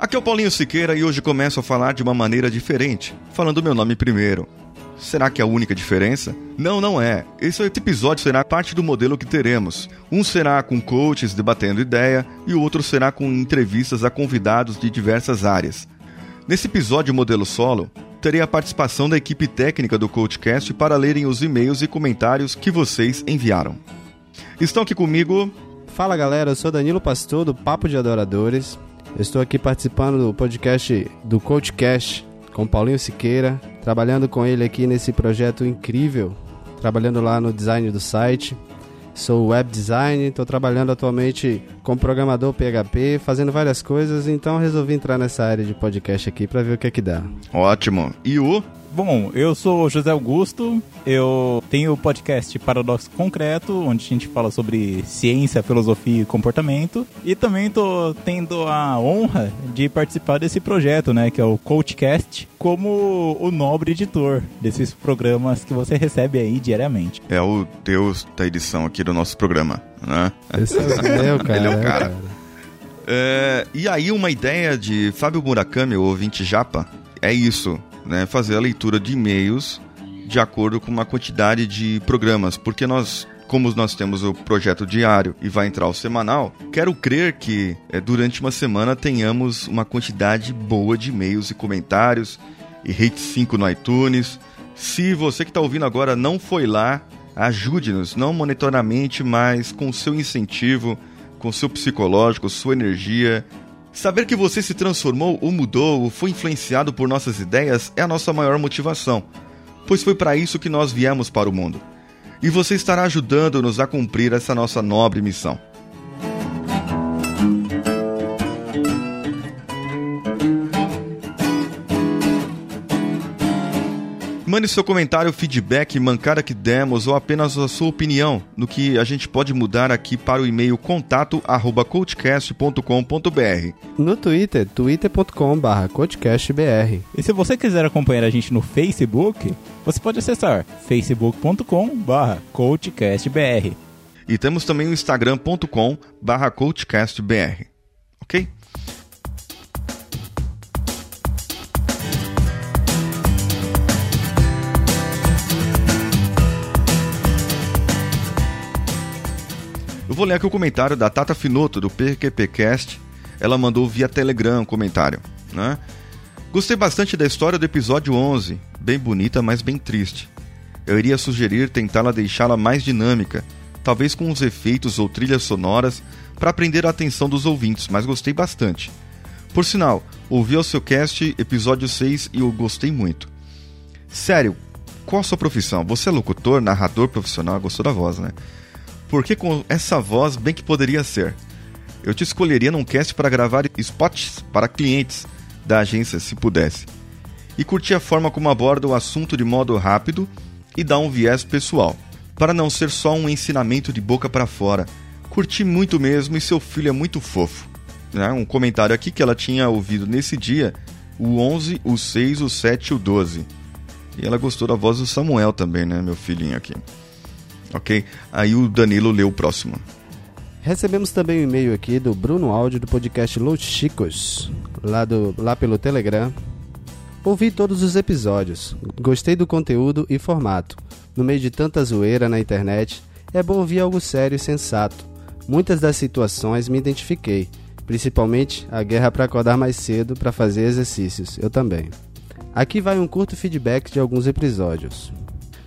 Aqui é o Paulinho Siqueira e hoje começo a falar de uma maneira diferente, falando meu nome primeiro. Será que é a única diferença? Não, não é. Esse episódio será parte do modelo que teremos. Um será com coaches debatendo ideia e o outro será com entrevistas a convidados de diversas áreas. Nesse episódio modelo solo, terei a participação da equipe técnica do CoachCast para lerem os e-mails e comentários que vocês enviaram. Estão aqui comigo. Fala galera, eu sou Danilo Pastor do Papo de Adoradores. Eu estou aqui participando do podcast do CoachCast com Paulinho Siqueira, trabalhando com ele aqui nesse projeto incrível, trabalhando lá no design do site. Sou web design, estou trabalhando atualmente como programador PHP, fazendo várias coisas, então resolvi entrar nessa área de podcast aqui para ver o que é que dá. Ótimo. E o Bom, eu sou José Augusto, eu tenho o podcast Paradoxo Concreto, onde a gente fala sobre ciência, filosofia e comportamento. E também estou tendo a honra de participar desse projeto, né, que é o Coachcast, como o nobre editor desses programas que você recebe aí diariamente. É o deus da edição aqui do nosso programa, né? Esse é o cara. Ele é o cara. É, e aí uma ideia de Fábio Murakami, o ouvinte japa, é isso né, fazer a leitura de e-mails de acordo com uma quantidade de programas, porque nós como nós temos o projeto diário e vai entrar o semanal, quero crer que é, durante uma semana tenhamos uma quantidade boa de e-mails e comentários e rate 5 no iTunes. Se você que está ouvindo agora não foi lá, ajude-nos, não monetariamente, mas com seu incentivo, com seu psicológico, sua energia, Saber que você se transformou ou mudou ou foi influenciado por nossas ideias é a nossa maior motivação, pois foi para isso que nós viemos para o mundo. E você estará ajudando-nos a cumprir essa nossa nobre missão. Mande seu comentário, feedback, mancada que demos ou apenas a sua opinião no que a gente pode mudar aqui para o e-mail contato@coachcast.com.br. No Twitter, twitter.com/coachcastbr. E se você quiser acompanhar a gente no Facebook, você pode acessar facebook.com/coachcastbr. E temos também o instagram.com/coachcastbr. OK? Vou ler aqui o comentário da Tata Finoto, do PQPcast. Ela mandou via Telegram um comentário, né? Gostei bastante da história do episódio 11, bem bonita, mas bem triste. Eu iria sugerir tentá-la deixá-la mais dinâmica, talvez com uns efeitos ou trilhas sonoras para prender a atenção dos ouvintes, mas gostei bastante. Por sinal, ouvi o seu cast episódio 6 e eu gostei muito. Sério, qual a sua profissão? Você é locutor, narrador profissional? Gostou da voz, né? Porque com essa voz bem que poderia ser. Eu te escolheria num cast para gravar spots para clientes da agência, se pudesse. E curti a forma como aborda o assunto de modo rápido e dá um viés pessoal, para não ser só um ensinamento de boca para fora. Curti muito mesmo e seu filho é muito fofo. Né? Um comentário aqui que ela tinha ouvido nesse dia, o 11, o 6, o 7 e o 12. E ela gostou da voz do Samuel também, né, meu filhinho aqui ok? Aí o Danilo lê o próximo. Recebemos também um e-mail aqui do Bruno Áudio do podcast Los Chicos, lá, do, lá pelo Telegram. Ouvi todos os episódios, gostei do conteúdo e formato. No meio de tanta zoeira na internet, é bom ouvir algo sério e sensato. Muitas das situações me identifiquei, principalmente a guerra para acordar mais cedo para fazer exercícios, eu também. Aqui vai um curto feedback de alguns episódios.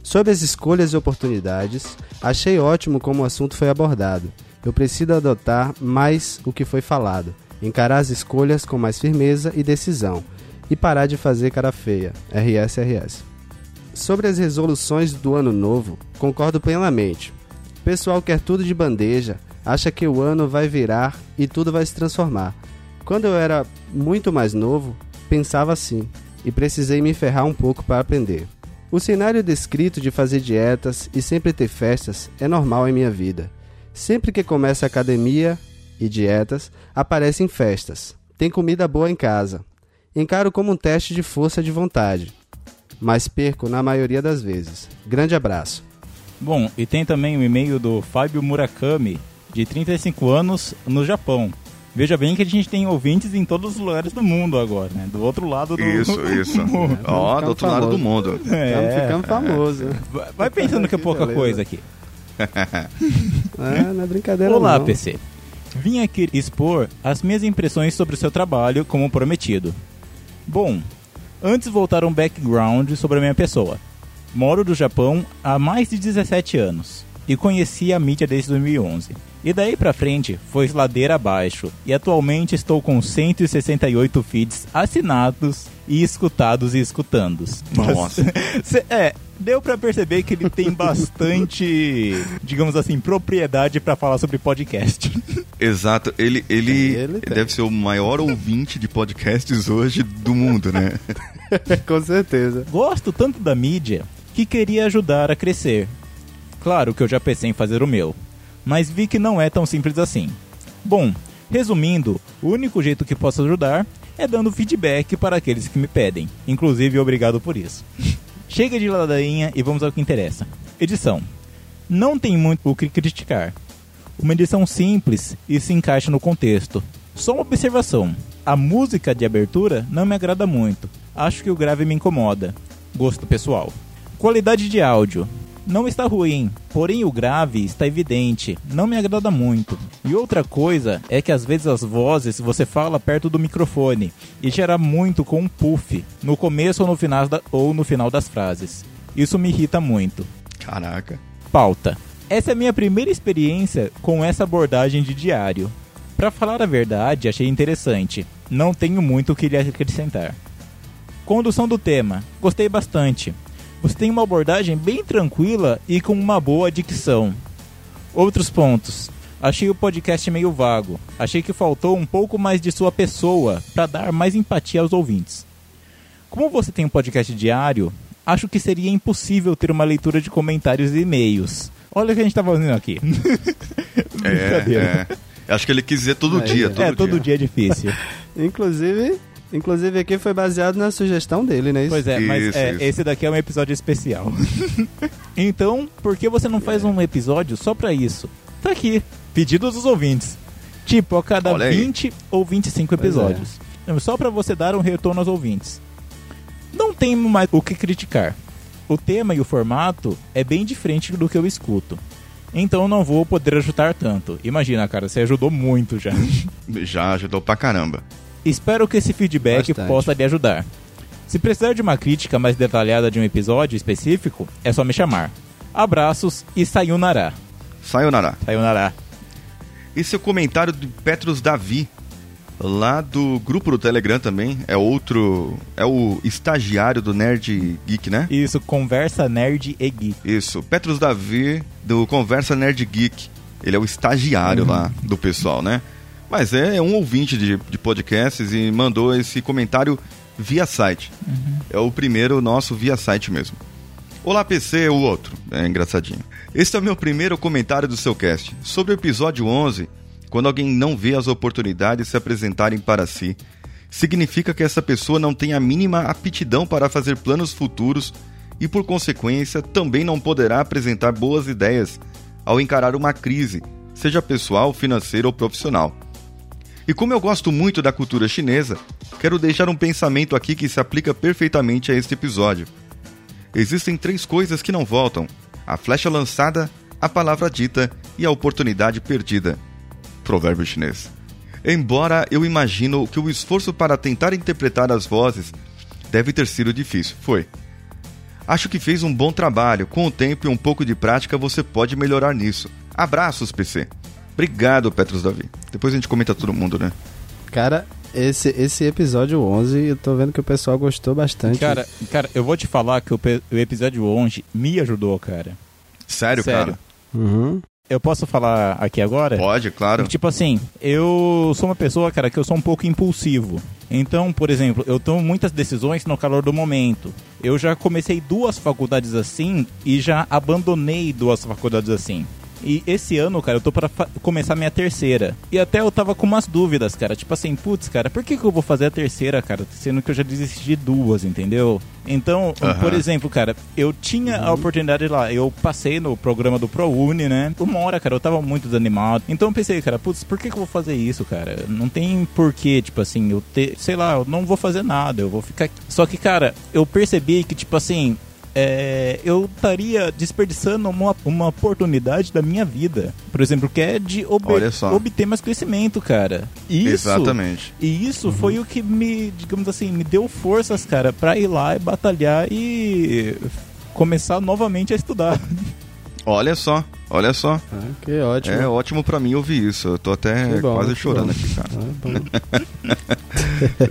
Sobre as escolhas e oportunidades, achei ótimo como o assunto foi abordado. Eu preciso adotar mais o que foi falado, encarar as escolhas com mais firmeza e decisão, e parar de fazer cara feia. RSRS. Sobre as resoluções do ano novo, concordo plenamente. O pessoal quer tudo de bandeja, acha que o ano vai virar e tudo vai se transformar. Quando eu era muito mais novo, pensava assim, e precisei me ferrar um pouco para aprender. O cenário descrito de fazer dietas e sempre ter festas é normal em minha vida. Sempre que começa academia e dietas, aparecem festas. Tem comida boa em casa. Encaro como um teste de força de vontade, mas perco na maioria das vezes. Grande abraço. Bom, e tem também o um e-mail do Fábio Murakami, de 35 anos, no Japão. Veja bem que a gente tem ouvintes em todos os lugares do mundo agora, né? Do outro lado do Isso, isso. Ó, do outro lado do mundo. Estamos É. ficando famosos. Vai- Vai pensando que é pouca beleza. coisa aqui. É, não é brincadeira Olá, não. PC. Vim aqui expor as minhas impressões sobre o seu trabalho, como prometido. Bom, antes voltar um background sobre a minha pessoa. Moro no Japão há mais de 17 anos e conheci a mídia desde 2011. E daí pra frente foi ladeira abaixo e atualmente estou com 168 feeds assinados e escutados e escutandos. Nossa. Cê- é, deu pra perceber que ele tem bastante, digamos assim, propriedade pra falar sobre podcast. Exato. Ele, ele, Ele deve ser o maior ouvinte de podcasts hoje do mundo, né? Com certeza. Gosto tanto da mídia que queria ajudar a crescer. Claro que eu já pensei em fazer o meu, mas vi que não é tão simples assim. Bom, resumindo, o único jeito que posso ajudar é dando feedback para aqueles que me pedem. Inclusive, obrigado por isso. Chega de ladainha e vamos ao que interessa. Edição. Não tem muito o que criticar. Uma edição simples e se encaixa no contexto. Só uma observação. A música de abertura não me agrada muito. Acho que o grave me incomoda. Gosto pessoal. Qualidade de áudio. Não está ruim, porém o grave está evidente, não me agrada muito. E outra coisa é que às vezes as vozes você fala perto do microfone e gera muito com um puff no começo ou no final, da- ou no final das frases. Isso me irrita muito. Caraca. Pauta. Essa é a minha primeira experiência com essa abordagem de diário. Pra falar a verdade, achei interessante. Não tenho muito o que lhe acrescentar. Condução do tema. Gostei bastante. Você tem uma abordagem bem tranquila e com uma boa dicção. Outros pontos. Achei o podcast meio vago. Achei que faltou um pouco mais de sua pessoa para dar mais empatia aos ouvintes. Como você tem um podcast diário, acho que seria impossível ter uma leitura de comentários e e-mails. Olha o que a gente tá fazendo aqui. Brincadeira. É, é. Acho que ele quis dizer todo dia. é. Todo é, todo dia é difícil. Inclusive, inclusive aqui foi baseado na sugestão dele, né? Pois é, mas Isso, é, isso. esse daqui é um episódio especial. então, por que você não faz um episódio só pra isso? Tá aqui, pedidos dos ouvintes. Tipo, a cada Olha aí. 20 ou 25 Pois é. episódios. Só pra você dar um retorno aos ouvintes. Não tem mais o que criticar. O tema e o formato é bem diferente do que eu escuto. Então não vou poder ajudar tanto. Imagina, cara, você ajudou muito já. Já ajudou pra caramba. Espero que esse feedback Bastante. possa lhe ajudar. Se precisar de uma crítica mais detalhada de um episódio específico, é só me chamar. Abraços e sayonara. Sayonara. Sayonara. Esse é o comentário de Petros Davi, lá do grupo do Telegram também. É outro. É o estagiário do Nerd Geek, né? Isso, conversa nerd e geek. Isso. Petros Davi, do Conversa Nerd Geek. Ele é o estagiário lá do pessoal, né? Mas é um ouvinte de, de podcasts e mandou esse comentário via site. É o primeiro nosso via site mesmo. Olá, PC, o outro. É engraçadinho. Este é o meu primeiro comentário do seu cast. Sobre o episódio 11, quando alguém não vê as oportunidades se apresentarem para si, significa que essa pessoa não tem a mínima aptidão para fazer planos futuros e, por consequência, também não poderá apresentar boas ideias ao encarar uma crise, seja pessoal, financeira ou profissional. E como eu gosto muito da cultura chinesa, quero deixar um pensamento aqui que se aplica perfeitamente a este episódio. Existem três coisas que não voltam: a flecha lançada, a palavra dita e a oportunidade perdida. Provérbio chinês. Embora eu imagino que o esforço para tentar interpretar as vozes deve ter sido difícil, foi. Acho que fez um bom trabalho. Com o tempo e um pouco de prática, você pode melhorar nisso. Abraços, PC. Obrigado, Petros Davi. Depois a gente comenta todo mundo, né? Cara, esse, esse episódio 11, eu tô vendo que o pessoal gostou bastante. Cara, cara, eu vou te falar que o, o episódio 11 me ajudou, cara. Sério, Sério. cara? Uhum. Eu posso falar aqui agora? Pode, claro. Tipo assim, eu sou uma pessoa, cara, que eu sou um pouco impulsivo. Então, por exemplo, eu tomo muitas decisões no calor do momento. Eu já comecei duas faculdades assim e já abandonei duas faculdades assim. E esse ano, cara, eu tô pra começar minha terceira. E até eu tava com umas dúvidas, cara. Tipo assim, putz, cara, por que, que eu vou fazer a terceira, cara? Sendo que eu já desisti de duas, entendeu? Então, por exemplo, cara, eu tinha a oportunidade lá. Eu passei no programa do ProUni, né? Uma hora, cara, eu tava muito desanimado. Então eu pensei, cara, putz, por que, que eu vou fazer isso, cara? Não tem porquê, tipo assim, eu ter. Sei lá, eu não vou fazer nada, eu vou ficar. Só que, cara, eu percebi que, tipo assim, é, eu estaria desperdiçando uma, uma oportunidade da minha vida. Por exemplo, que é de ob- Olha só. obter mais conhecimento, cara. Isso, Exatamente. E isso foi o que me, digamos assim, me deu forças, cara, pra ir lá e batalhar e começar novamente a estudar. Olha só, olha só. Ah, que ótimo. É ótimo pra mim ouvir isso. Eu tô até bom, quase chorando bom. aqui, cara. Ah,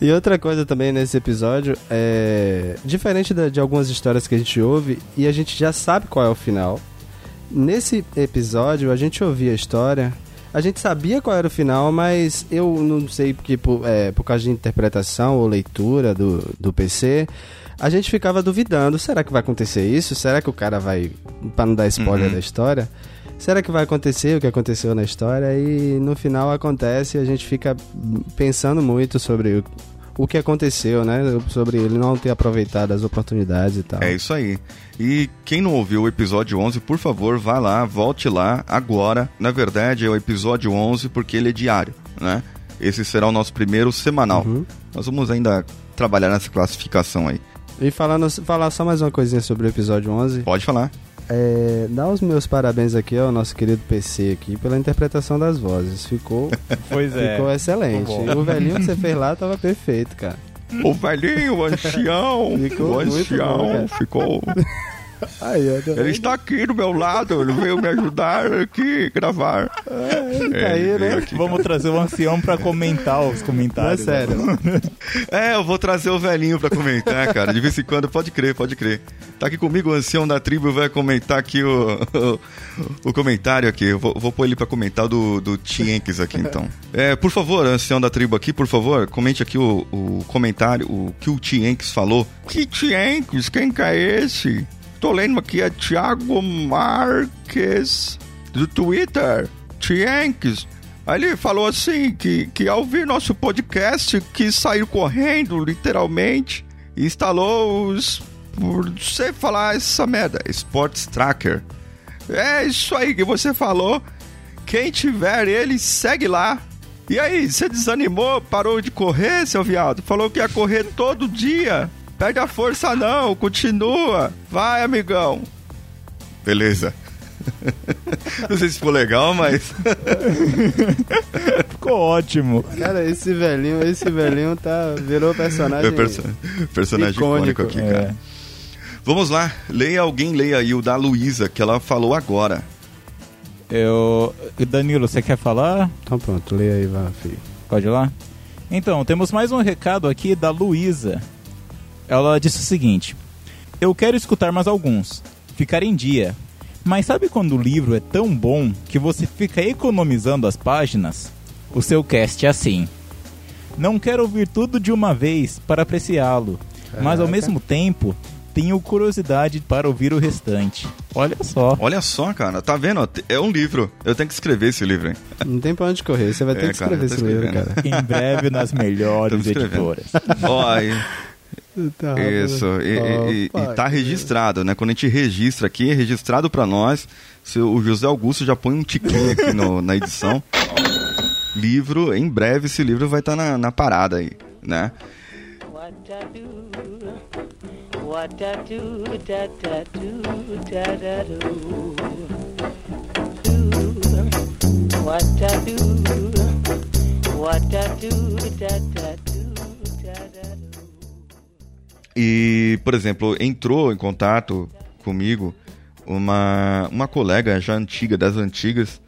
e outra coisa também nesse episódio é diferente de algumas histórias que a gente ouve e a gente já sabe qual é o final. Nesse episódio a gente ouvia a história, a gente sabia qual era o final, mas eu não sei porque por, é, por causa de interpretação ou leitura do, do PC, a gente ficava duvidando, será que vai acontecer isso? Será que o cara vai, para não dar spoiler Uhum. da história, será que vai acontecer o que aconteceu na história? E no final acontece e a gente fica pensando muito sobre o, que aconteceu, né? Sobre ele não ter aproveitado as oportunidades e tal. É isso aí. E quem não ouviu o episódio 11, por favor, vá lá, volte lá agora. Na verdade, é o episódio 11 porque ele é diário, né? Esse será o nosso primeiro semanal. Uhum. Nós vamos ainda trabalhar nessa classificação aí. E falando, falar só mais uma coisinha sobre o episódio 11. Pode falar. É, dar os meus parabéns aqui ao nosso querido PC aqui pela interpretação das vozes. Ficou, Pois ficou excelente. Ficou bom. o velhinho que você fez lá tava perfeito, cara. O velhinho, o ancião, Ficou o muito ancião bom, ficou. Aí, eu Ele está aqui do meu lado, ele veio me ajudar aqui gravar. tá É, aí, ele né? aqui. Vamos trazer o ancião pra comentar os Não é comentários. sério. É, eu vou trazer o velhinho pra comentar, cara. De vez em quando, pode crer, pode crer. Tá aqui comigo o ancião da tribo, vai comentar aqui o, o, o comentário aqui. Eu vou, vou pôr ele pra comentar do, do Tienks aqui, então. É, por favor, ancião da tribo aqui, por favor, comente aqui o, o comentário, o que o Tienks falou. Que Tienks? Quem que é esse? Tô lendo aqui, é Thiago Marques, do Twitter. Tienks. Aí ele falou assim, que, que ao ouvir nosso podcast, quis sair correndo, literalmente, instalou os... Por sei falar essa merda, Sports Tracker. É isso aí que você falou. Quem tiver ele, segue lá. E aí, você desanimou, parou de correr, seu viado? Falou que ia correr todo dia. Perde a força não, continua. Vai, amigão. Beleza. Não sei se ficou legal, mas Ficou ótimo. Cara, esse velhinho, esse velhinho tá, virou personagem. é perso- personagem icônico, Icônico, aqui, é. cara. Vamos lá, leia alguém, leia aí o da Luísa, que ela falou agora. Eu... Danilo, você quer falar? Então pronto, leia aí, vai, filho. Pode ir lá? Então, temos mais um recado aqui da Luísa. Ela disse o seguinte: Eu quero escutar mais alguns, ficar em dia. Mas sabe quando o livro é tão bom que você fica economizando as páginas? O seu cast é assim. Não quero ouvir tudo de uma vez para apreciá-lo, mas ao mesmo tempo tenho curiosidade para ouvir o restante. Olha só. Olha só, cara, tá vendo? É um livro. Eu tenho que escrever esse livro, hein? Não tem pra onde correr, você vai ter É, que cara, escrever tô esse livro, cara. Em breve nas melhores editoras. Ó, aí, Tá, isso. E, e- e- Opa, e tá registrado, né? Quando a gente registra aqui, é registrado pra nós. Se o José Augusto já põe um tiquinho aqui no- na edição. Livro, em breve esse livro vai estar na, na parada aí, né? What E, por exemplo, entrou em contato comigo uma, uma colega já antiga, das antigas.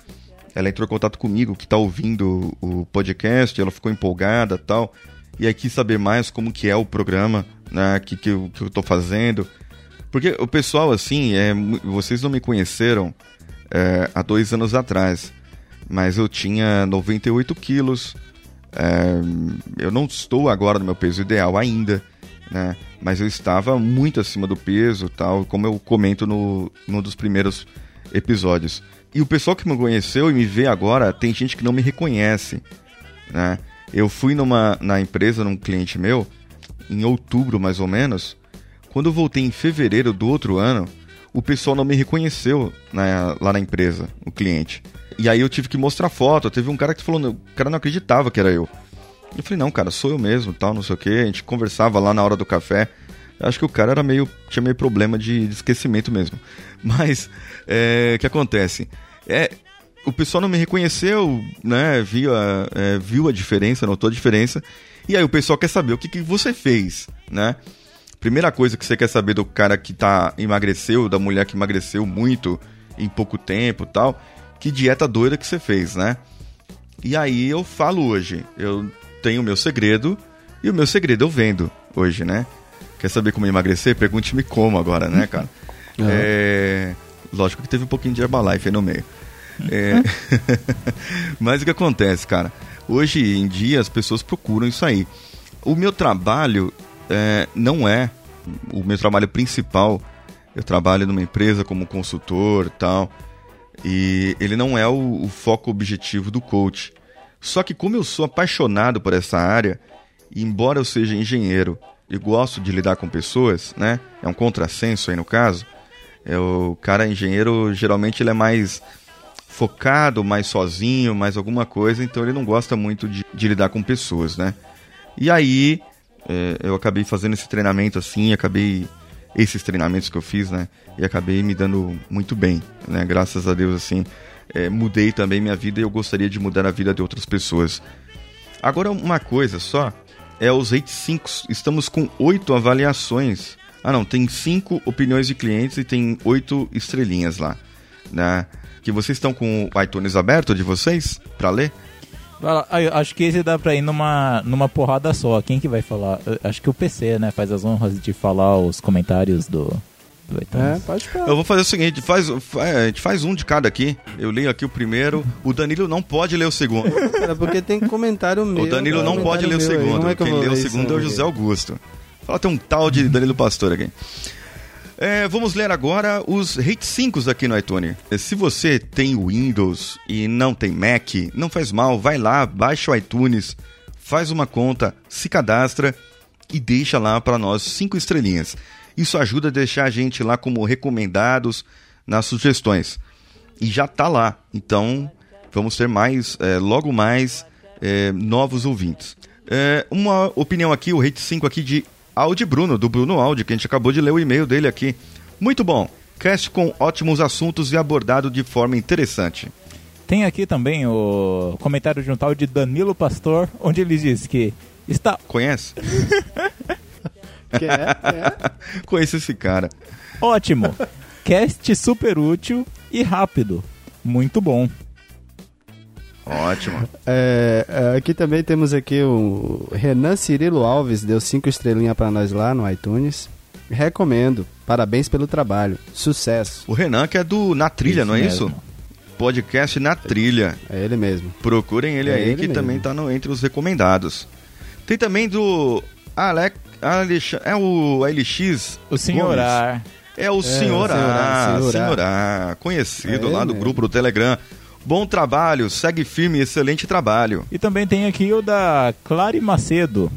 Ela entrou em contato comigo, que tá ouvindo o podcast, ela ficou empolgada tal. E aí quis saber mais como que é o programa, né, que, que, eu, que eu tô fazendo. Porque o pessoal, assim, é, vocês não me conheceram é, há dois anos atrás, mas eu tinha 98 quilos. é, eu não estou agora no meu peso ideal ainda, né? Mas eu estava muito acima do peso, tal, como eu comento no num dos primeiros episódios. E o pessoal que me conheceu e me vê agora, tem gente que não me reconhece, né? Eu fui numa na empresa, num cliente meu, em outubro mais ou menos. Quando eu voltei em fevereiro do outro ano, o pessoal não me reconheceu né, lá na empresa, o cliente. E aí eu tive que mostrar foto. Teve um cara que falou, o cara não acreditava que era eu. Eu falei, não, cara, sou eu mesmo, tal, não sei o que. A gente conversava lá na hora do café. Eu acho que o cara era meio. tinha meio problema de, de esquecimento mesmo. Mas, é, o que acontece? É, o pessoal não me reconheceu, né? Viu a, é, viu a diferença, notou a diferença. E aí o pessoal quer saber o que, que você fez, né? Primeira coisa que você quer saber do cara que tá emagreceu, da mulher que emagreceu muito em pouco tempo tal, que dieta doida que você fez, né? E aí eu falo hoje, eu tenho o meu segredo, e o meu segredo eu vendo hoje, né? Quer saber como emagrecer? Pergunte-me como agora, né, cara? Uhum. É... Lógico que teve um pouquinho de Herbalife aí no meio. É... Mas o que acontece, cara? Hoje em dia as pessoas procuram isso aí. O meu trabalho é, não é o meu trabalho principal. Eu trabalho numa empresa como consultor e tal. E ele não é o, o foco objetivo do coach. Só que como eu sou apaixonado por essa área, e embora eu seja engenheiro e gosto de lidar com pessoas, né? É um contrassenso aí no caso. É, o cara engenheiro geralmente ele é mais focado, mais sozinho, mais alguma coisa, então ele não gosta muito de, de lidar com pessoas, né? E aí é, eu acabei fazendo esse treinamento assim, acabei esses treinamentos que eu fiz, né? E acabei me dando muito bem, né? Graças a Deus, assim, é, mudei também minha vida e eu gostaria de mudar a vida de outras pessoas. Agora, uma coisa só, é os Rate 5. Estamos com oito avaliações. Ah, não, tem cinco opiniões de clientes e tem oito estrelinhas lá, né? Que vocês estão com o iTunes aberto de vocês para ler? Acho que esse dá pra ir numa, numa porrada só. Quem que vai falar? Acho que o PC, né? Faz as honras de falar os comentários do, do É, pode. Eu vou fazer o seguinte, faz, fa- é, a gente faz um de cada aqui. Eu leio aqui o primeiro. O Danilo não pode ler o segundo. Cara, porque tem comentário meu. O Danilo cara, não pode ler o segundo. É que eu Quem lê o segundo é o José? Augusto. Fala, tem um tal de Danilo Pastor aqui. É, vamos ler agora os Rate 5 aqui no iTunes. Se você tem Windows e não tem Mac, não faz mal, vai lá, baixa o iTunes, faz uma conta, se cadastra e deixa lá para nós cinco estrelinhas. Isso ajuda a deixar a gente lá como recomendados nas sugestões. E já tá lá. Então, vamos ter mais, é, logo mais, é, novos ouvintes. É, uma opinião aqui, o Rate 5 aqui de Audi Bruno, do Bruno Audi, que a gente acabou de ler o e-mail dele aqui. Muito bom. Cast com ótimos assuntos e abordado de forma interessante. Tem aqui também o comentário de um tal de Danilo Pastor, onde ele diz que está Conhece? Que é. Conheço esse cara. ótimo. Cast super útil e rápido. Muito bom. Ótimo. É, é, aqui também temos aqui o Renan Cirilo Alves, deu cinco estrelinhas pra nós lá no iTunes. Recomendo. Parabéns pelo trabalho. Sucesso. O Renan, que é do Na Trilha, Isso não é mesmo. isso? Podcast Na Trilha. É ele mesmo. Procurem ele É aí, ele que mesmo. também tá no- entre os recomendados. Tem também do Alec, Alex, é o LX. O senhor. Ar. É o É, Senhor A, Senhor A, A. A, conhecido É lá do mesmo. grupo do Telegram. Bom trabalho, segue firme, excelente trabalho. E também tem aqui o da Clary Macedo.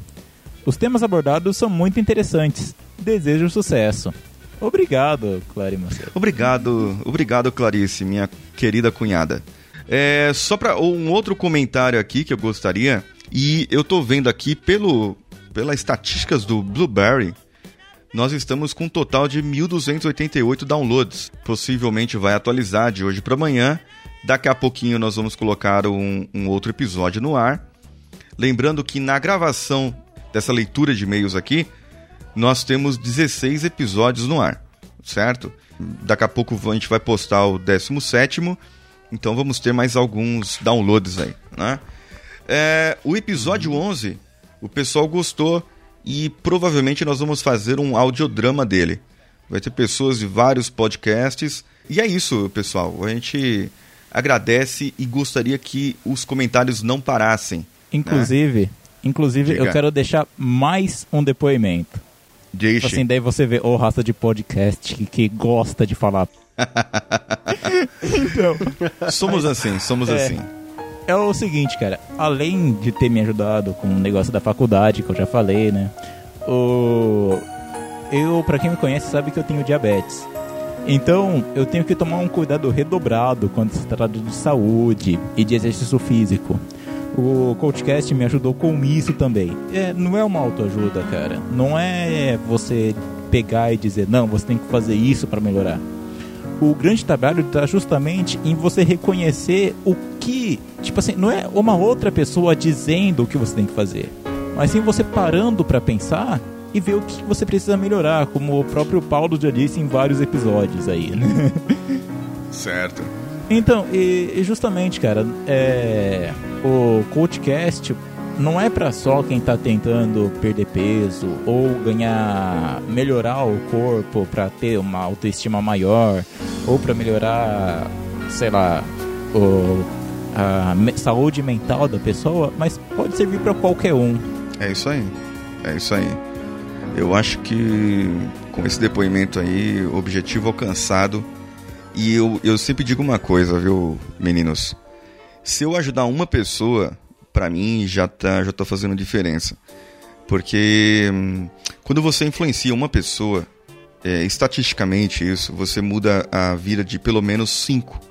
Os temas abordados são muito interessantes. Desejo sucesso. Obrigado, Clary Macedo. Obrigado, obrigado Clarice, minha querida cunhada. É, só para um outro comentário aqui que eu gostaria, e eu tô vendo aqui pelo pelas estatísticas do Blueberry, nós estamos com um total de 1288 downloads. Possivelmente vai atualizar de hoje para amanhã. Daqui a pouquinho nós vamos colocar um, um outro episódio no ar. Lembrando que na gravação dessa leitura de e-mails aqui, nós temos 16 episódios no ar, certo? Daqui a pouco a gente vai postar o 17, então vamos ter mais alguns downloads aí, né? É, o episódio 11, o pessoal gostou e provavelmente nós vamos fazer um audiodrama dele. Vai ter pessoas de vários podcasts. E é isso, pessoal. A gente agradece e gostaria que os comentários não parassem. Inclusive, inclusive Diga. eu quero deixar mais um depoimento. Deixe. Assim, daí você vê, ô raça de podcast que, que gosta de falar então, Somos assim, somos É. assim. É o seguinte, cara. Além de ter me ajudado com o negócio da faculdade, que eu já falei, né? O... Eu, pra quem me conhece, sabe que eu tenho diabetes. Então, eu tenho que tomar um cuidado redobrado quando se trata de saúde e de exercício físico. O Coachcast me ajudou com isso também. É, não é uma autoajuda, cara. Não é você pegar e dizer, não, você tem que fazer isso pra melhorar. O grande trabalho está justamente em você reconhecer o que, tipo assim, não é uma outra pessoa dizendo o que você tem que fazer, mas sim você parando pra pensar e ver o que você precisa melhorar, como o próprio Paulo já disse em vários episódios aí, né? Certo. Então, e, e justamente, cara, é, o Coachcast não é pra só quem tá tentando perder peso ou ganhar, melhorar o corpo pra ter uma autoestima maior ou pra melhorar, sei lá, o, a saúde mental da pessoa, mas pode servir pra qualquer um. É isso aí. É isso aí. Eu acho que com esse depoimento aí, objetivo alcançado. E eu, eu sempre digo uma coisa, viu, meninos? Se eu ajudar uma pessoa, pra mim já tá, já tá fazendo diferença. Porque hum, quando você influencia uma pessoa, é, estatisticamente isso, você muda a vida de pelo menos cinco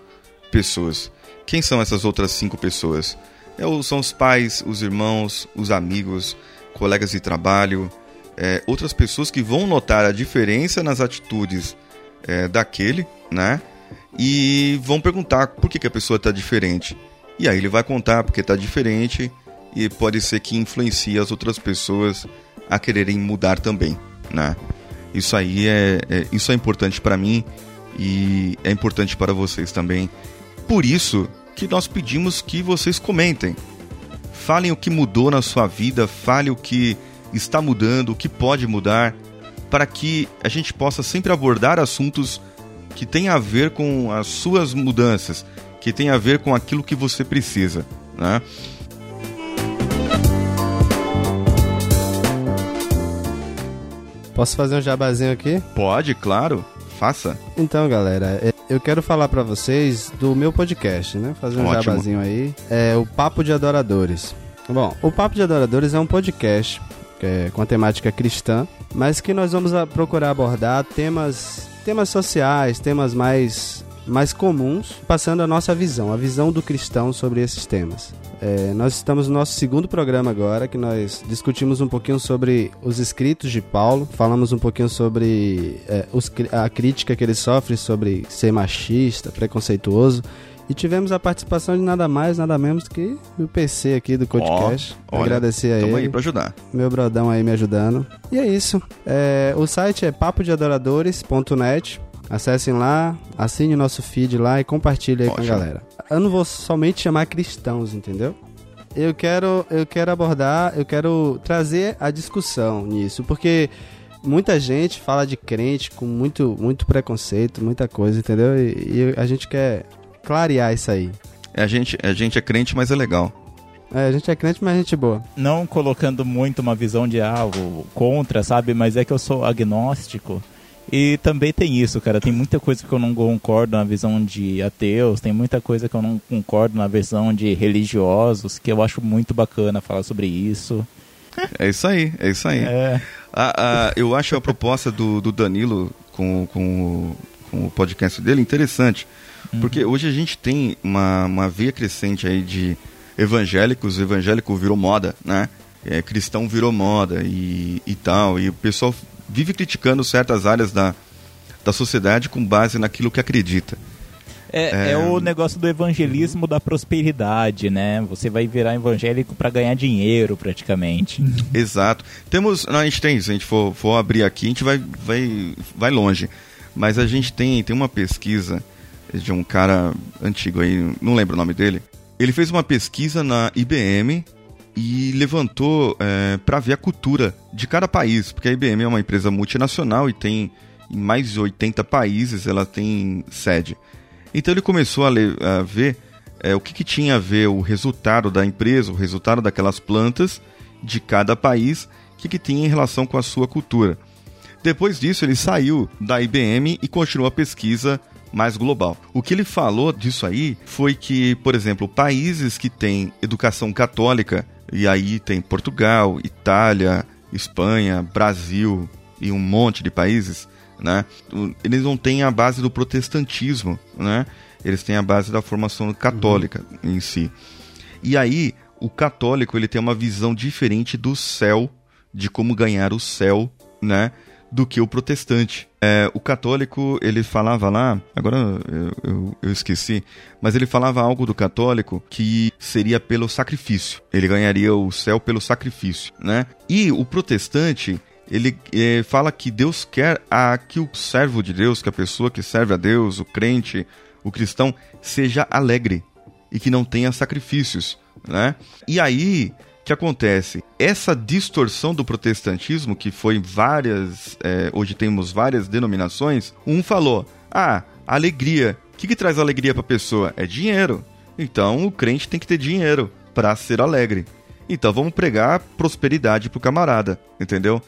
pessoas. Quem são essas outras cinco pessoas? É, são os pais, os irmãos, os amigos, colegas de trabalho, é, outras pessoas que vão notar a diferença nas atitudes é, daquele, né? E vão perguntar por que, que a pessoa está diferente. E aí ele vai contar porque está diferente e pode ser que influencie as outras pessoas a quererem mudar também, né? Isso aí é, é- isso é importante para mim e é importante para vocês também. Por isso que nós pedimos que vocês comentem. Falem o que mudou na sua vida, fale o que está mudando, o que pode mudar, para que a gente possa sempre abordar assuntos que têm a ver com as suas mudanças, que têm a ver com aquilo que você precisa, né? Posso fazer um jabazinho aqui? Pode, claro, faça. Então, galera, é, eu quero falar pra vocês do meu podcast, né? Fazer um Ótimo. jabazinho aí. É o Papo de Adoradores. Bom, o Papo de Adoradores é um podcast é, com a temática cristã, mas que nós vamos procurar abordar temas, temas sociais, temas mais, mais comuns, passando a nossa visão, a visão do cristão sobre esses temas. É, nós estamos no nosso segundo programa agora, que nós discutimos um pouquinho sobre os escritos de Paulo, falamos um pouquinho sobre é, os a crítica que ele sofre sobre ser machista, preconceituoso, e tivemos a participação de nada mais, nada menos que o PC aqui do podcast. olha, Agradecer a ele aí para ajudar. meu brodão aí me ajudando. E é isso. É, o site é papodeadoradores.net. Acessem lá, assine nosso feed lá e compartilhe aí com a galera. Eu não vou somente chamar cristãos, entendeu? Eu quero, eu quero abordar, eu quero trazer a discussão nisso, porque muita gente fala de crente com muito, muito preconceito, muita coisa, entendeu? E, e a gente quer clarear isso aí. É, A gente, a gente é crente, mas é legal. É, a gente é crente, mas a gente é boa. Não colocando muito uma visão de algo contra, sabe? Mas é que eu sou agnóstico. E também tem isso, cara. Tem muita coisa que eu não concordo na visão de ateus, tem muita coisa que eu não concordo na visão de religiosos, que eu acho muito bacana falar sobre isso. É isso aí, é isso aí. É, A- a- eu acho a proposta do, do Danilo com, com, o- com o podcast dele interessante. Porque hoje a gente tem uma, uma veia crescente aí de evangélicos, evangélico virou moda, né? É, cristão virou moda e, e tal. E o pessoal vive criticando certas áreas da, da sociedade com base naquilo que acredita. é, é o negócio do evangelismo da prosperidade, né? Você vai virar evangélico pra ganhar dinheiro, praticamente. Exato. Temos. Não, a gente tem, se a gente for, for abrir aqui, a gente vai, vai, vai longe. Mas a gente tem, tem uma pesquisa de um cara antigo aí, não lembro o nome dele. Ele fez uma pesquisa na IBM e levantou para ver a cultura de cada país, porque a IBM é uma empresa multinacional e tem em mais de 80 países ela tem sede. Então ele começou a, le- a ver é, o que, que tinha a ver o resultado da empresa, o resultado daquelas plantas de cada país, o que, que tinha em relação com a sua cultura. Depois disso, ele saiu da IBM e continuou a pesquisa mais global. O que ele falou disso aí foi que, por exemplo, países que têm educação católica, e aí tem Portugal, Itália, Espanha, Brasil e um monte de países, né? Eles não têm a base do protestantismo, né? Eles têm a base da formação católica uhum. em si. E aí, o católico ele tem uma visão diferente do céu, de como ganhar o céu, né? Do que o protestante. É, o católico, ele falava lá, agora eu, eu, eu, esqueci, mas ele falava algo do católico que seria pelo sacrifício. Ele ganharia o céu pelo sacrifício, né? E o protestante, ele é, fala que Deus quer a, que o servo de Deus, que a pessoa que serve a Deus, o crente, o cristão, seja alegre e que não tenha sacrifícios, né? E aí, que acontece? Essa distorção do protestantismo, que foi várias. É, hoje temos várias denominações, um falou: ah, alegria. O que, que traz alegria para a pessoa? É dinheiro. Então o crente tem que ter dinheiro para ser alegre. Então vamos pregar prosperidade pro camarada, entendeu?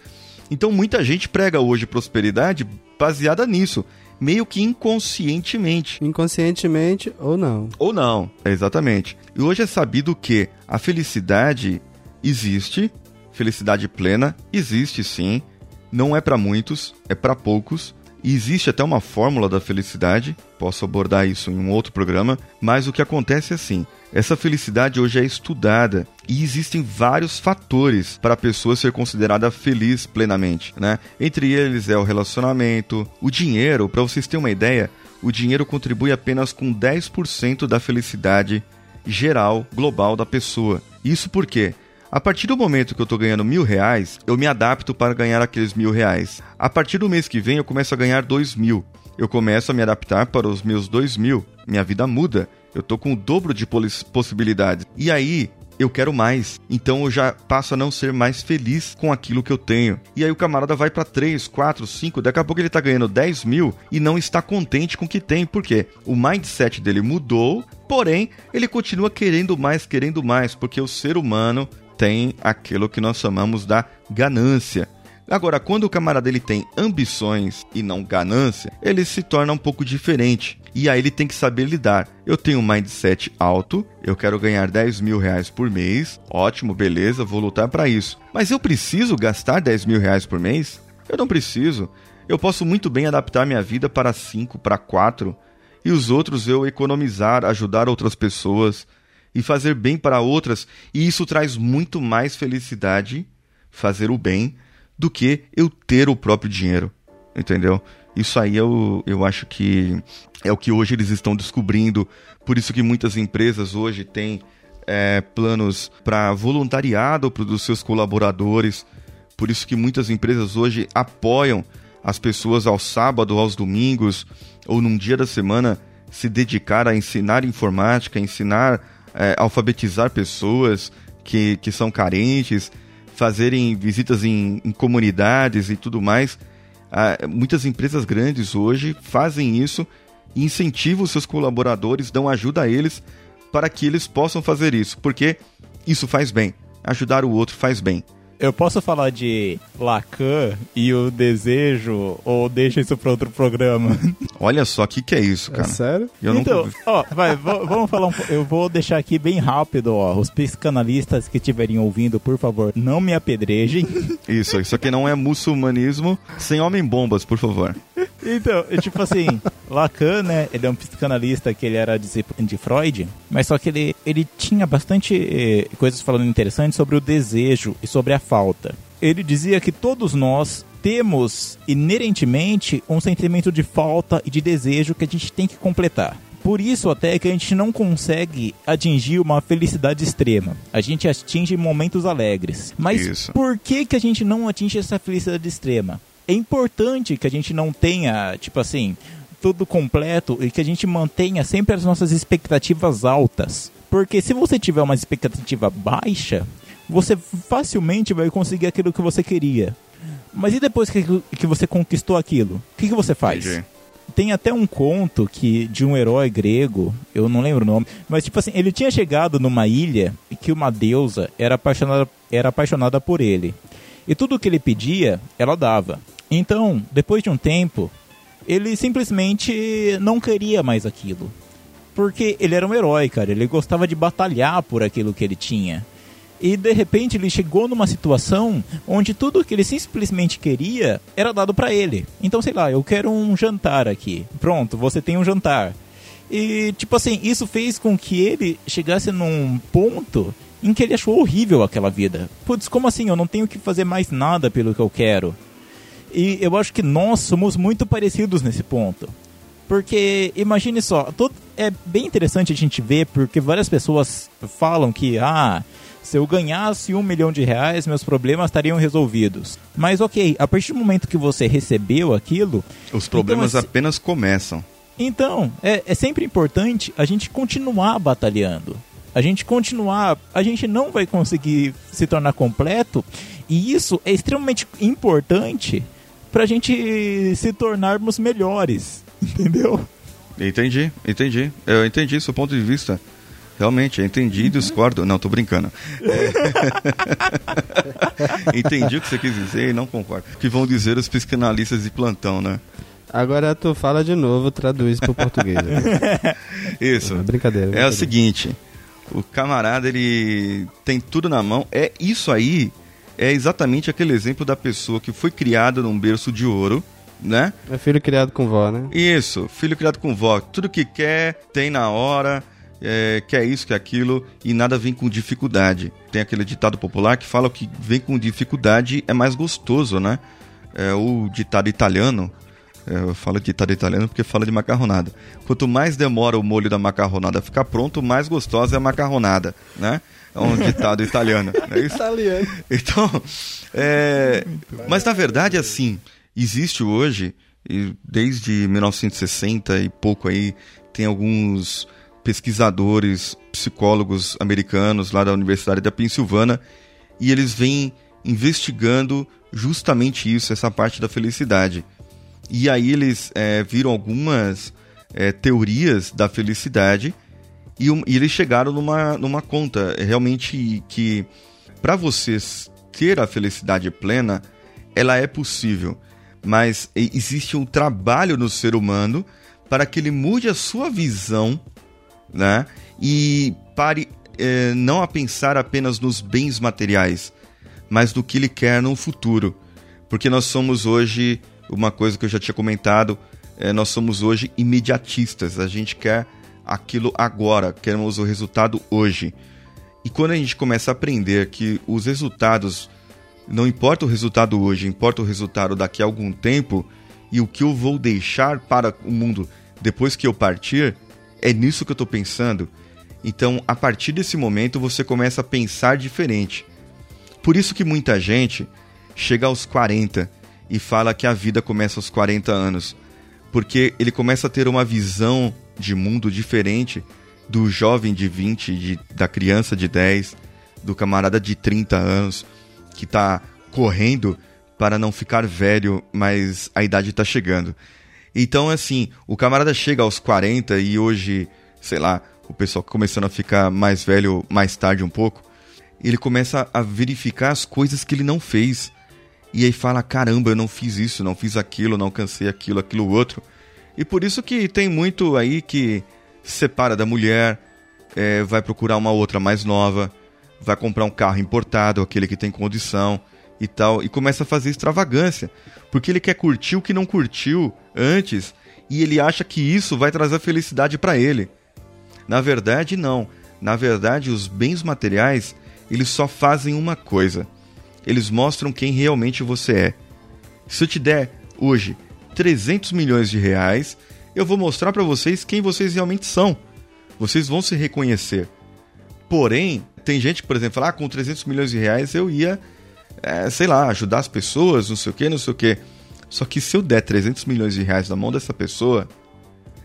Então muita gente prega hoje prosperidade baseada nisso, meio que inconscientemente. Inconscientemente ou não. Ou não, exatamente. E hoje é sabido que a felicidade existe, felicidade plena existe sim, não é para muitos, é para poucos. E existe até uma fórmula da felicidade, posso abordar isso em um outro programa, mas o que acontece é assim: essa felicidade hoje é estudada. E existem vários fatores para a pessoa ser considerada feliz plenamente, né? Entre eles é o relacionamento, o dinheiro, para vocês terem uma ideia, o dinheiro contribui apenas com 10% da felicidade geral, global da pessoa. Isso porque a partir do momento que eu estou ganhando mil reais, eu me adapto para ganhar aqueles mil reais. A partir do mês que vem, eu começo a ganhar dois mil. Eu começo a me adaptar para os meus dois mil. Minha vida muda. Eu tô com o dobro de possibilidades. E aí, eu quero mais. Então eu já passo a não ser mais feliz com aquilo que eu tenho. E aí o camarada vai para 3, 4, 5, daqui a pouco ele tá ganhando 10 mil e não está contente com o que tem. Por quê? O mindset dele mudou, porém ele continua querendo mais, querendo mais, porque o ser humano tem aquilo que nós chamamos da ganância. Agora, quando o camarada ele tem ambições e não ganância, ele se torna um pouco diferente. E aí ele tem que saber lidar. Eu tenho um mindset alto, eu quero ganhar 10 mil reais por mês. Ótimo, beleza, vou lutar para isso. Mas eu preciso gastar 10 mil reais por mês? Eu não preciso. Eu posso muito bem adaptar minha vida para 5, para 4 e os outros eu economizar, ajudar outras pessoas e fazer bem para outras. E isso traz muito mais felicidade, fazer o bem, do que eu ter o próprio dinheiro. Entendeu? Isso aí eu, eu acho que é o que hoje eles estão descobrindo. Por isso que muitas empresas hoje têm é, planos para voluntariado para os seus colaboradores. Por isso que muitas empresas hoje apoiam as pessoas ao sábado, aos domingos ou num dia da semana se dedicar a ensinar informática, ensinar, é, alfabetizar pessoas que, que são carentes fazerem visitas em, em comunidades e tudo mais. Ah, muitas empresas grandes hoje fazem isso e incentivam os seus colaboradores, dão ajuda a eles para que eles possam fazer isso, porque isso faz bem. Ajudar o outro faz bem. Eu posso falar de Lacan e o desejo ou deixa isso para outro programa? Olha só, o que, que é isso, cara? É sério? Eu então, nunca... ó, vai, vamos falar um Eu vou deixar aqui bem rápido, ó. Os psicanalistas que estiverem ouvindo, por favor, não me apedrejem. Isso, isso aqui não é muçulmanismo sem homem-bombas, por favor. Então, tipo assim, Lacan, né, ele é um psicanalista que ele era discípulo de Freud, mas só que ele, ele tinha bastante eh, coisas falando interessantes sobre o desejo e sobre a falta. Ele dizia que todos nós temos inerentemente um sentimento de falta e de desejo que a gente tem que completar. Por isso até que a gente não consegue atingir uma felicidade extrema. A gente atinge momentos alegres. Mas isso. por que que a gente não atinge essa felicidade extrema? é importante que a gente não tenha, tipo assim, tudo completo e que a gente mantenha sempre as nossas expectativas altas. Porque se você tiver uma expectativa baixa, você facilmente vai conseguir aquilo que você queria. Mas e depois que, que você conquistou aquilo? O que, que você faz? Entendi. Tem até um conto que de um herói grego, eu não lembro o nome, mas tipo assim, ele tinha chegado numa ilha e que uma deusa era apaixonada, era apaixonada por ele. E tudo que ele pedia, ela dava. Então, depois de um tempo, ele simplesmente não queria mais aquilo. Porque ele era um herói, cara. Ele gostava de batalhar por aquilo que ele tinha. E de repente ele chegou numa situação onde tudo que ele simplesmente queria era dado para ele. Então, sei lá, eu quero um jantar aqui. Pronto, você tem um jantar. E, tipo assim, isso fez com que ele chegasse num ponto em que ele achou horrível aquela vida. Putz, como assim? Eu não tenho que fazer mais nada pelo que eu quero. E eu acho que nós somos muito parecidos nesse ponto. Porque, imagine só, todo, é bem interessante a gente ver, porque várias pessoas falam que, ah, se eu ganhasse um milhão de reais, meus problemas estariam resolvidos. Mas ok, a partir do momento que você recebeu aquilo. Os problemas então, apenas começam. Então, é, é sempre importante a gente continuar batalhando. A gente continuar. A gente não vai conseguir se tornar completo. E isso é extremamente importante para a gente se tornarmos melhores. Entendeu? Entendi, entendi. Eu entendi seu ponto de vista. Realmente, entendi e discordo. Não, tô brincando. É... entendi o que você quis dizer e não concordo. O que vão dizer os psicanalistas de plantão, né? Agora tu fala de novo, traduz pro português. Isso. É brincadeira, É o seguinte, o camarada ele tem tudo na mão. É isso aí é exatamente aquele exemplo da pessoa que foi criada num berço de ouro, né? É filho criado com vó, né? Isso, filho criado com vó. Tudo que quer, tem na hora, é, quer isso, quer aquilo, e nada vem com dificuldade. Tem aquele ditado popular que fala que vem com dificuldade é mais gostoso, né? É o ditado italiano. É, eu falo ditado italiano porque fala de macarronada. Quanto mais demora o molho da macarronada ficar pronto, mais gostosa é a macarronada, né? É um ditado italiano. É isso? Italiano. Então, é... mas na verdade, assim, existe hoje, desde 1960 e pouco aí, tem alguns pesquisadores, psicólogos americanos lá da Universidade da Pensilvânia, e eles vêm investigando justamente isso, essa parte da felicidade. E aí eles é, viram algumas é, teorias da felicidade e, um, e, eles chegaram numa, numa conta realmente que para vocês ter a felicidade plena, ela é possível, mas existe um trabalho no ser humano para que ele mude a sua visão, né? E pare é, não a pensar apenas nos bens materiais, mas no que ele quer no futuro, porque nós somos hoje uma coisa que eu já tinha comentado, é, nós somos hoje imediatistas, a gente quer aquilo agora, queremos o resultado hoje. E quando a gente começa a aprender que os resultados, não importa o resultado hoje, importa o resultado daqui a algum tempo e o que eu vou deixar para o mundo depois que eu partir, é nisso que eu estou pensando. Então, a partir desse momento, você começa a pensar diferente. Por isso que muita gente chega aos 40 e fala que a vida começa aos 40 anos, porque ele começa a ter uma visão de mundo diferente do jovem de 20, de, da criança de 10, do camarada de 30 anos que está correndo para não ficar velho, mas a idade está chegando. Então, assim, o camarada chega aos 40 e hoje, sei lá, o pessoal começando a ficar mais velho mais tarde um pouco, ele começa a verificar as coisas que ele não fez. E aí fala: caramba, eu não fiz isso, não fiz aquilo, não alcancei aquilo, aquilo outro. E por isso que tem muito aí que se separa da mulher, é, vai procurar uma outra mais nova, vai comprar um carro importado, aquele que tem condição e tal, e começa a fazer extravagância, porque ele quer curtir o que não curtiu antes e ele acha que isso vai trazer felicidade para ele. Na verdade, não. Na verdade, os bens materiais, eles só fazem uma coisa. Eles mostram quem realmente você é. Se eu te der hoje 300 milhões de reais, eu vou mostrar para vocês quem vocês realmente são. Vocês vão se reconhecer. Porém, tem gente por exemplo, fala, ah, com 300 milhões de reais eu ia, é, sei lá, ajudar as pessoas, não sei o que, não sei o que. Só que se eu der 300 milhões de reais na mão dessa pessoa,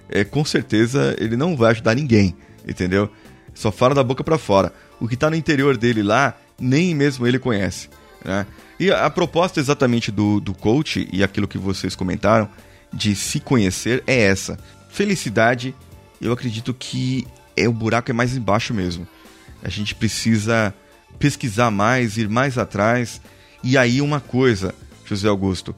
é, com certeza ele não vai ajudar ninguém, entendeu? Só fala da boca para fora. O que tá no interior dele lá, nem mesmo ele conhece, né? E a proposta exatamente do, do coach e aquilo que vocês comentaram de se conhecer é essa. Felicidade, eu acredito que é o buraco é mais embaixo mesmo. A gente precisa pesquisar mais, ir mais atrás. E aí uma coisa, José Augusto,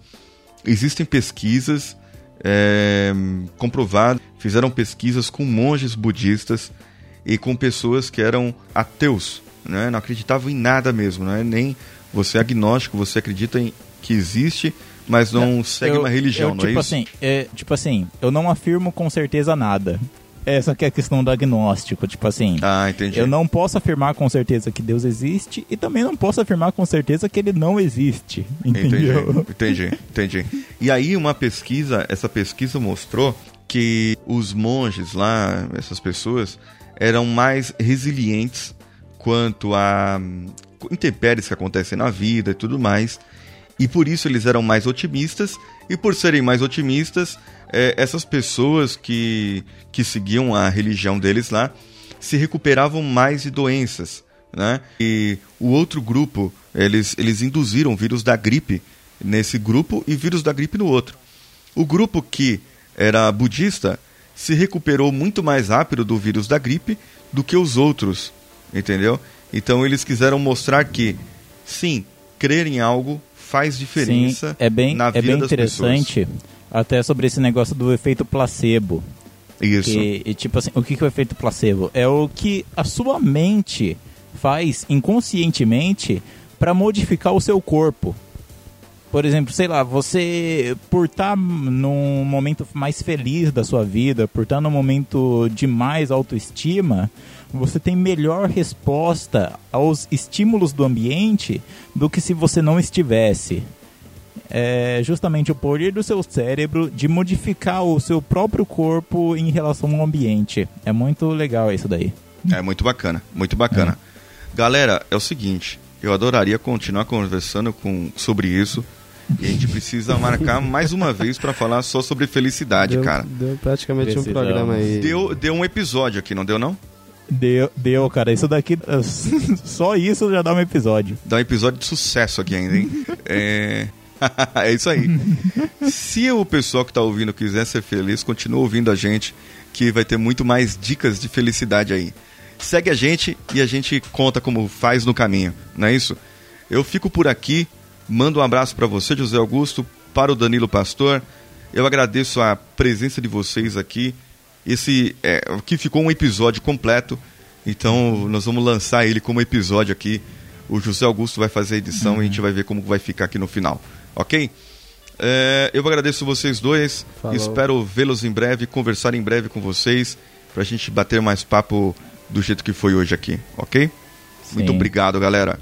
existem pesquisas é, comprovado, fizeram pesquisas com monges budistas e com pessoas que eram ateus, né? não acreditavam em nada mesmo, né? nem você é agnóstico, você acredita em que existe, mas não segue Eu- uma religião, eu, não é tipo isso? Assim, é, tipo assim, eu não afirmo com certeza nada. Essa que é a questão do agnóstico, tipo assim. Ah, entendi. Eu não posso afirmar com certeza que Deus existe e também não posso afirmar com certeza que ele não existe. Entendeu? Entendi, entendi, entendi. E aí uma pesquisa, essa pesquisa mostrou que os monges lá, essas pessoas, eram mais resilientes quanto a hum, intempéries que acontecem na vida e tudo mais. E por isso eles eram mais otimistas. E por serem mais otimistas, eh, essas pessoas que, que seguiam a religião deles lá se recuperavam mais de doenças. Né? E o outro grupo, eles, eles induziram vírus da gripe nesse grupo e vírus da gripe no outro. O grupo que era budista se recuperou muito mais rápido do vírus da gripe do que os outros, entendeu? Então eles quiseram mostrar que, sim, crer em algo faz diferença Sim, é bem, na é vida bem das interessante até sobre esse negócio do efeito placebo. Isso. Que, e, tipo assim, o que, que é o efeito placebo? É o que a sua mente faz inconscientemente para modificar o seu corpo. Por exemplo, sei lá, você por estar num momento mais feliz da sua vida, por estar num momento de mais autoestima, você tem melhor resposta aos estímulos do ambiente do que se você não estivesse. É justamente o poder do seu cérebro de modificar o seu próprio corpo em relação ao ambiente. É muito legal isso daí. É muito bacana, muito bacana. Galera, é o seguinte, eu adoraria continuar conversando com, sobre isso. E a gente precisa marcar mais uma vez para falar só sobre felicidade, Deu, cara. deu praticamente um Precisamos. programa aí. Deu, deu um episódio aqui, não deu não? Deu, deu cara. Isso daqui, só isso já dá um episódio. Dá um episódio de sucesso aqui ainda, hein? é... é isso aí. Se o pessoal que tá ouvindo quiser ser feliz, continua ouvindo a gente, que vai ter muito mais dicas de felicidade aí. Segue a gente e a gente conta como faz no caminho, não é isso? Eu fico por aqui, mando um abraço para você, José Augusto, para o Danilo Pastor. Eu agradeço a presença de vocês aqui. Esse é, aqui ficou um episódio completo, então nós vamos lançar ele como episódio aqui. O José Augusto vai fazer a edição e a gente vai ver como vai ficar aqui no final, ok? É, eu agradeço vocês dois. Falou. Espero vê-los em breve, conversar em breve com vocês, pra gente bater mais papo do jeito que foi hoje aqui, ok? Muito Sim. obrigado, galera.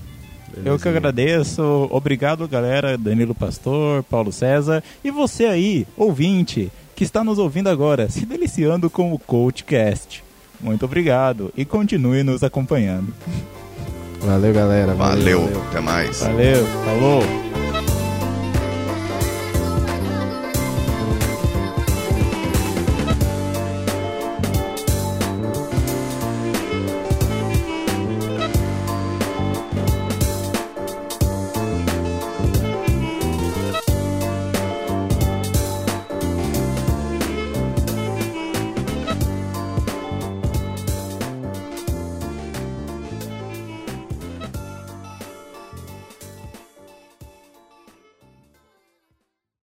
Eu que agradeço. Obrigado, galera. Danilo Pastor, Paulo César. E você aí, ouvinte, que está nos ouvindo agora, se deliciando com o CoachCast. Muito obrigado e continue nos acompanhando. Valeu, galera. Valeu, até mais. Valeu, falou!